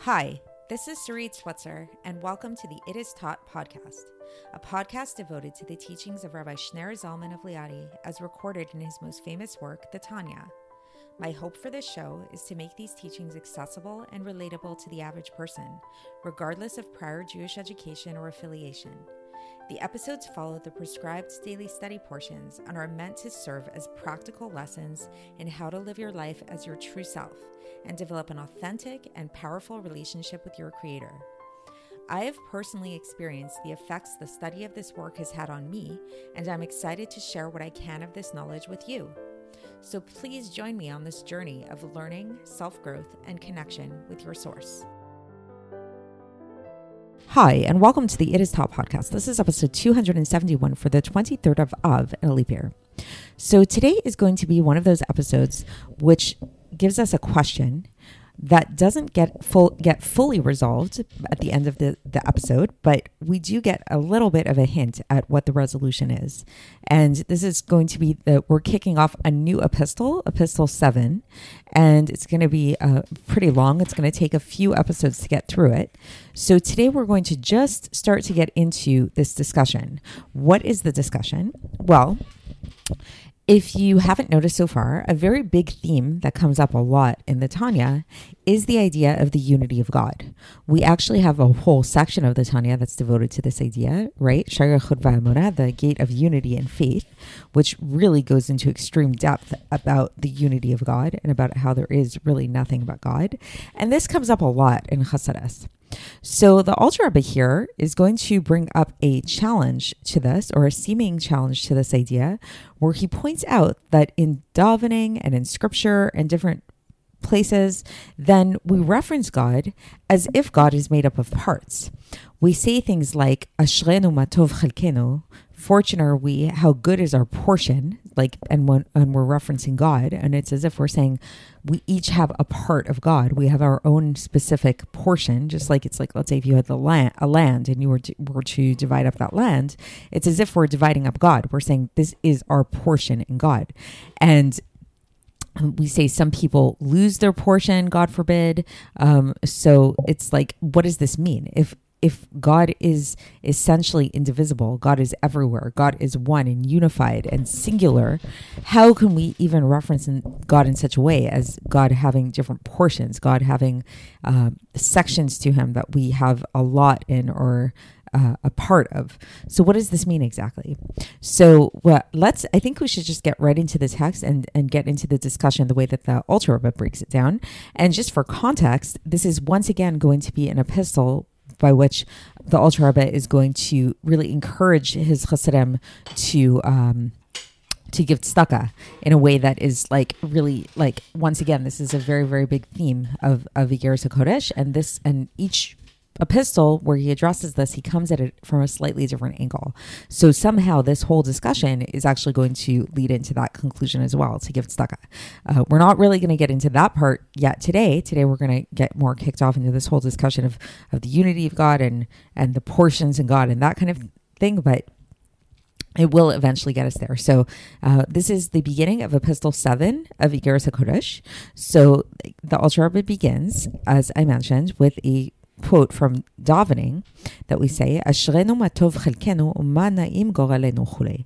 Hi, this is Sarit Switzer, and welcome to the It Is Taught podcast, a podcast devoted to the teachings of Rabbi Shneur Zalman of Liadi as recorded in his most famous work, the Tanya. My hope for this show is to make these teachings accessible and relatable to the average person, regardless of prior Jewish education or affiliation. The episodes follow the prescribed daily study portions and are meant to serve as practical lessons in how to live your life as your true self and develop an authentic and powerful relationship with your Creator. I have personally experienced the effects the study of this work has had on me, and I'm excited to share what I can of this knowledge with you. So please join me on this journey of learning, self growth, and connection with your source. Hi, and welcome to the It Is Taught podcast. This is episode 271 for the 23rd of Av in a leap year. So today is going to be one of those episodes which gives us a question that doesn't get full get fully resolved at the end of the, the episode, but we do get a little bit of a hint at what the resolution is. And this is going to be that we're kicking off a new epistle, epistle seven, and it's going to be uh, pretty long. It's going to take a few episodes to get through it. So today we're going to just start to get into this discussion. What is the discussion? Well, if you haven't noticed so far, a very big theme that comes up a lot in the Tanya is the idea of the unity of God. We actually have a whole section of the Tanya that's devoted to this idea, right? the gate of unity and faith, which really goes into extreme depth about the unity of God and about how there is really nothing but God. And this comes up a lot in Chassidus. So the Alter Rebbe here is going to bring up a challenge to this, or a seeming challenge to this idea, where he points out that in davening and in scripture and different places, then we reference God as if God is made up of parts. We say things like Ashrenu matov chalkenu, fortunate are we, how good is our portion, like, and when and we're referencing God, and it's as if we're saying we each have a part of God. We have our own specific portion, just like it's like let's say if you had the land, a land, and you were to, were to divide up that land, it's as if we're dividing up God. We're saying this is our portion in God, and we say some people lose their portion god forbid um, so it's like what does this mean if if God is essentially indivisible, God is everywhere, God is one and unified and singular, how can we even reference in God in such a way as God having different portions, God having uh, sections to Him that we have a lot in or uh, a part of. So, what does this mean exactly? So, well, let's. I think we should just get right into the text and and get into the discussion the way that the Alter Rebbe breaks it down. And just for context, this is once again going to be an epistle by which the Alter Rebbe is going to really encourage his Chassidim to um, to give tzedakah in a way that is like really like once again this is a very very big theme of of Iggeres Kodesh and this and each epistle where he addresses this, he comes at it from a slightly different angle. So somehow this whole discussion is actually going to lead into that conclusion as well to give tzedakah. Uh, we're not really going to get into that part yet today. Today we're going to get more kicked off into this whole discussion of, of the unity of God and, and the portions in God and that kind of thing. But it will eventually get us there. So, uh, this is the beginning of Epistle 7 of Iggeres HaKodesh. So, the Alter Rebbe begins, as I mentioned, with a quote from davening that we say, Ashrenu matov chelkenu umanaim goralenu chule.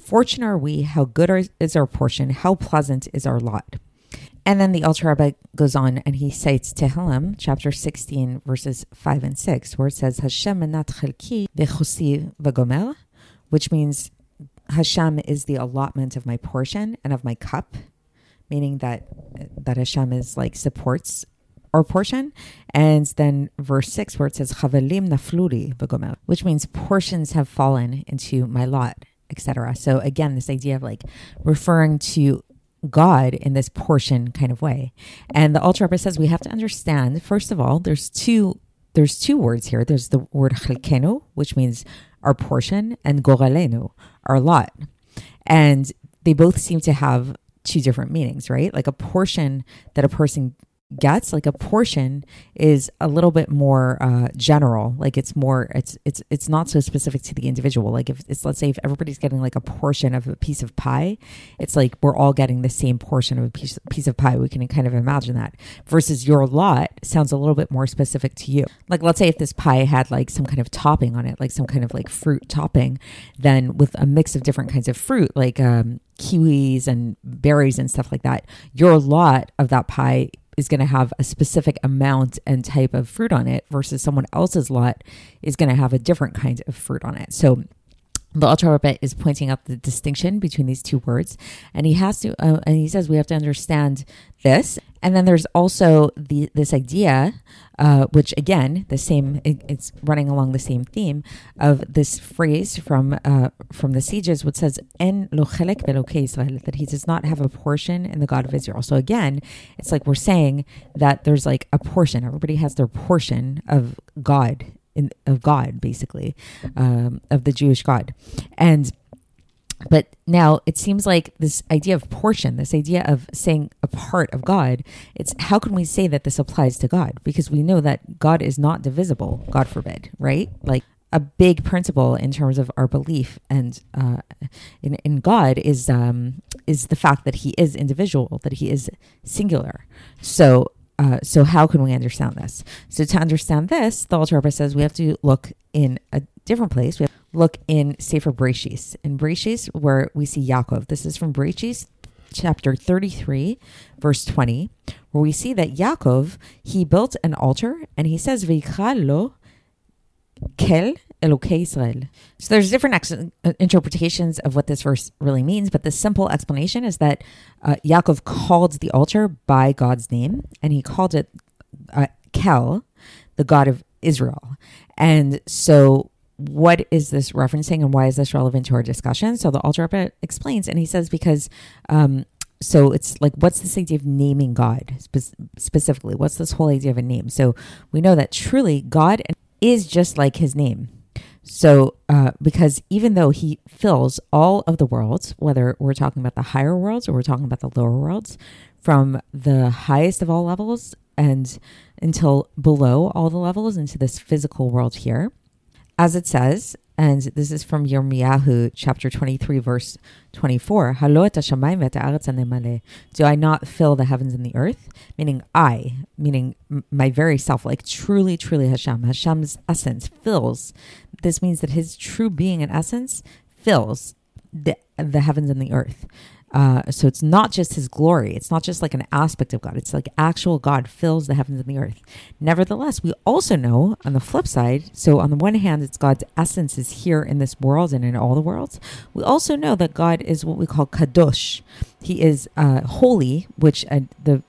Fortunate are we, how good is our portion, how pleasant is our lot. And then the Alter Rebbe goes on and he cites Tehillim, chapter 16, verses 5 and 6, where it says, Hashem menat chelki bechusi v'gomer, which means Hashem is the allotment of my portion and of my cup, meaning that that Hashem is like supports our portion. And then verse 6, where it says, Chavalim nafluri which means portions have fallen into my lot, etc. So again, this idea of like referring to God in this portion kind of way. And the Alter Rebbe says we have to understand, first of all, there's two there's two words here. There's the word chelkenu, which means our portion, and goralenu, our lot. And they both seem to have two different meanings, right? Like a portion that a person gets like a portion is a little bit more uh, general. Like it's more it's it's it's not so specific to the individual. Like if it's let's say if everybody's getting like a portion of a piece of pie it's like we're all getting the same portion of a piece, piece of pie. We can kind of imagine that. Versus your lot sounds a little bit more specific to you. Like let's say if this pie had like some kind of topping on it like some kind of like fruit topping then with a mix of different kinds of fruit like um kiwis and berries and stuff like that your lot of that pie is going to have a specific amount and type of fruit on it versus someone else's lot is going to have a different kind of fruit on it. So the Alter Rebbe is pointing out the distinction between these two words, and he has to, uh, and he says we have to understand this. And then there's also the this idea, uh, which again, the same, it, it's running along the same theme of this phrase from uh, from the sages, which says "En lochelek Israel," that he does not have a portion in the God of Israel. So again, it's like we're saying that there's like a portion. Everybody has their portion of God in, of God, basically, um, of the Jewish God. And but now it seems like this idea of portion, this idea of saying a part of God, it's how can we say that this applies to God? Because we know that God is not divisible, God forbid, right? Like a big principle in terms of our belief and uh, in, in God is um, is the fact that He is individual, that He is singular. So uh, so how can we understand this? So to understand this, the Alter Rebbe says we have to look in a different place. We have to look in Sefer Breshis. In Breshis, where we see Yaakov. This is from Breshis chapter 33, verse 20, where we see that Yaakov, he built an altar and he says, V'yichalo kel Elokei Israel. So there's different ex- uh, interpretations of what this verse really means, but the simple explanation is that uh, Yaakov called the altar by God's name, and he called it uh, Kel, the God of Israel. And so what is this referencing and why is this relevant to our discussion? So the Alter explains, and he says because um, so it's like what's this idea of naming God spe- specifically? What's this whole idea of a name? So we know that truly God is just like His name. So, uh, because even though he fills all of the worlds, whether we're talking about the higher worlds or we're talking about the lower worlds, from the highest of all levels and until below all the levels into this physical world here, as it says, and this is from Yirmiyahu chapter 23, verse 24. Do I not fill the heavens and the earth? Meaning I, meaning my very self, like truly, truly Hashem. Hashem's essence fills. This means that his true being and essence fills the, the heavens and the earth. Uh, so it's not just his glory. It's not just like an aspect of God. It's like actual God fills the heavens and the earth. Nevertheless, we also know on the flip side, so on the one hand, it's God's essence is here in this world and in all the worlds. We also know that God is what we call kadosh. He is uh, holy, which uh, the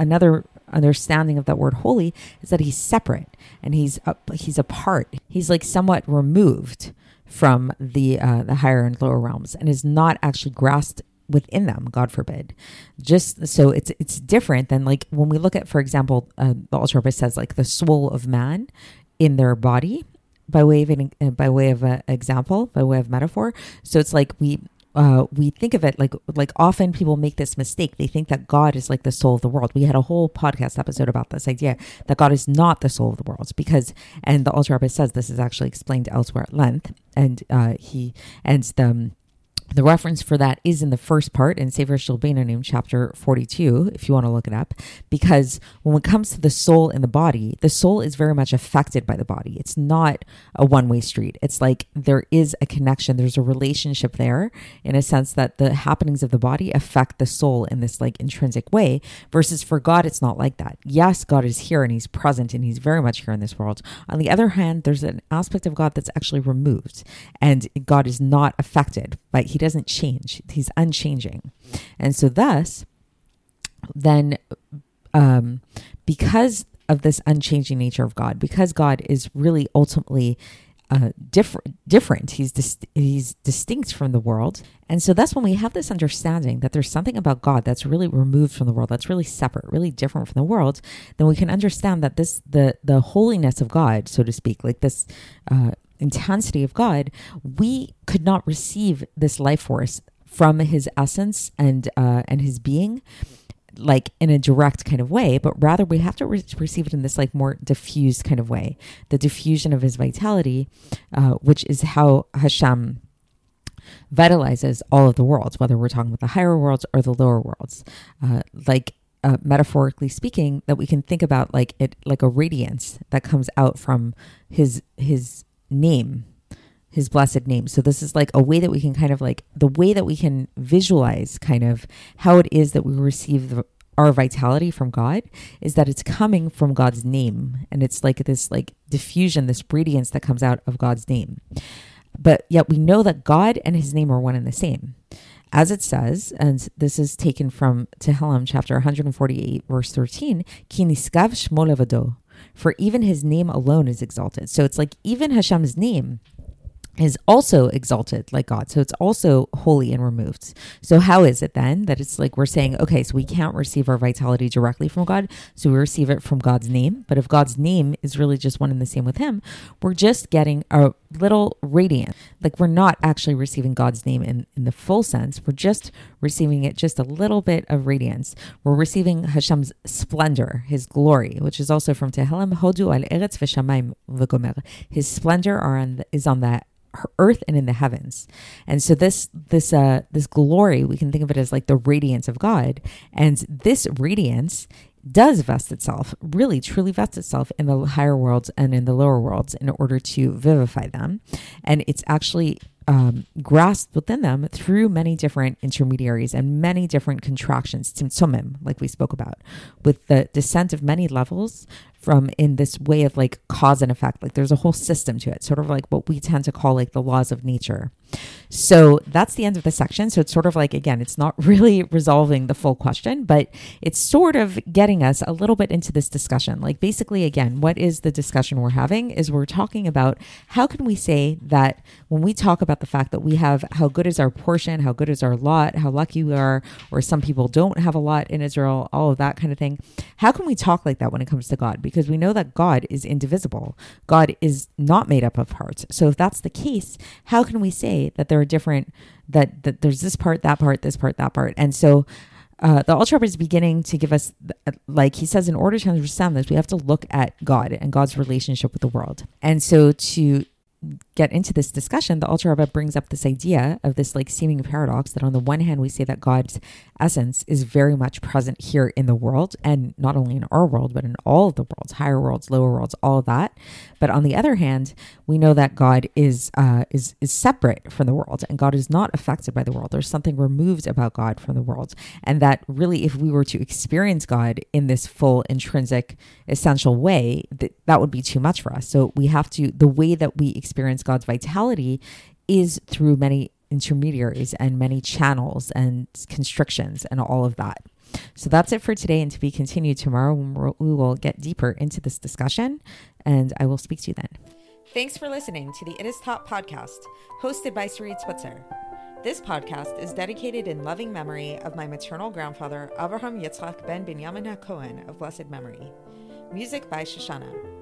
another understanding of that word holy is that he's separate and he's he's apart. He's like somewhat removed from the uh, the higher and lower realms and is not actually grasped within them god forbid just so it's it's different than like when we look at for example uh, the Rebbe says like the soul of man in their body by way of an uh, by way of an example by way of metaphor so it's like we uh, we think of it like like often people make this mistake. They think that God is like the soul of the world. We had a whole podcast episode about this idea that God is not the soul of the world because, and the Rebbe says this is actually explained elsewhere at length, and uh, he and the um, the reference for that is in the first part in Sefer Shel Beinonim, chapter 42, if you want to look it up, because when it comes to the soul and the body, the soul is very much affected by the body. It's not a one way street. It's like there is a connection, there's a relationship there in a sense that the happenings of the body affect the soul in this like intrinsic way, versus for God, it's not like that. Yes, God is here and he's present and he's very much here in this world. On the other hand, there's an aspect of God that's actually removed and God is not affected by, he doesn't change. He's unchanging. And so thus, then um, because of this unchanging nature of God, because God is really ultimately uh, different, different. He's dis- he's distinct from the world, and so that's when we have this understanding that there's something about God that's really removed from the world, that's really separate, really different from the world. Then we can understand that this the the holiness of God, so to speak, like this uh, intensity of God, we could not receive this life force from his essence and uh, and his being like in a direct kind of way, but rather we have to re- receive it in this like more diffused kind of way, the diffusion of his vitality, uh, which is how Hashem vitalizes all of the worlds, whether we're talking about the higher worlds or the lower worlds. Uh, like uh, metaphorically speaking, that we can think about like it like a radiance that comes out from his his name his blessed name. So this is like a way that we can kind of like the way that we can visualize kind of how it is that we receive the, our vitality from God is that it's coming from God's name and it's like this like diffusion this radiance that comes out of God's name. But yet we know that God and his name are one and the same. As it says, and this is taken from Tehillim chapter 148 verse 13, Ki nisgav shmo for even his name alone is exalted. So it's like even Hashem's name is also exalted like God. So it's also holy and removed. So how is it then that it's like we're saying, okay, so we can't receive our vitality directly from God, so we receive it from God's name. But if God's name is really just one and the same with Him, we're just getting a little radiant. Like we're not actually receiving God's name in, in the full sense. We're just receiving it just a little bit of radiance. We're receiving Hashem's splendor, His glory, which is also from Tehillim, Hodu al Eretz v'shamayim v'gomer. His splendor are on the, is on that earth and in the heavens. And so this this uh this glory, we can think of it as like the radiance of God. And this radiance does vest itself, really truly vests itself in the higher worlds and in the lower worlds in order to vivify them. And it's actually um, grasped within them through many different intermediaries and many different contractions, tzimtzumim, like we spoke about, with the descent of many levels from in this way of like cause and effect. Like there's a whole system to it, sort of like what we tend to call like the laws of nature. So that's the end of the section. So it's sort of like, again, it's not really resolving the full question, but it's sort of getting us a little bit into this discussion. Like basically, again, what is the discussion we're having is we're talking about how can we say that when we talk about the fact that we have how good is our portion, how good is our lot, how lucky we are, or some people don't have a lot in Israel, all of that kind of thing. How can we talk like that when it comes to God? because we know that God is indivisible. God is not made up of parts. So if that's the case, how can we say that there are different that that there's this part, that part, this part, that part, and so. Uh, the Rebbe is beginning to give us, like he says, in order to understand this, we have to look at God and God's relationship with the world. And so to get into this discussion, the Alter Rebbe brings up this idea of this like seeming paradox that on the one hand we say that God's essence is very much present here in the world, and not only in our world but in all of the worlds, higher worlds, lower worlds, all of that. But on the other hand, we know that God is uh, is is separate from the world, and God is not affected by the world. There's something removed about God from the world, and that really, if we were to experience God in this full, intrinsic, essential way, that that would be too much for us. So we have to the way that we experience experience God's vitality is through many intermediaries and many channels and constrictions and all of that. So that's it for today, and to be continued tomorrow when we will get deeper into this discussion, and I will speak to you then. Thanks for listening to the It Is Taught podcast, hosted by Sarit Switzer. This podcast is dedicated in loving memory of my maternal grandfather, Avraham Yitzchak ben Binyamin HaKohen of blessed memory. Music by Shoshannah.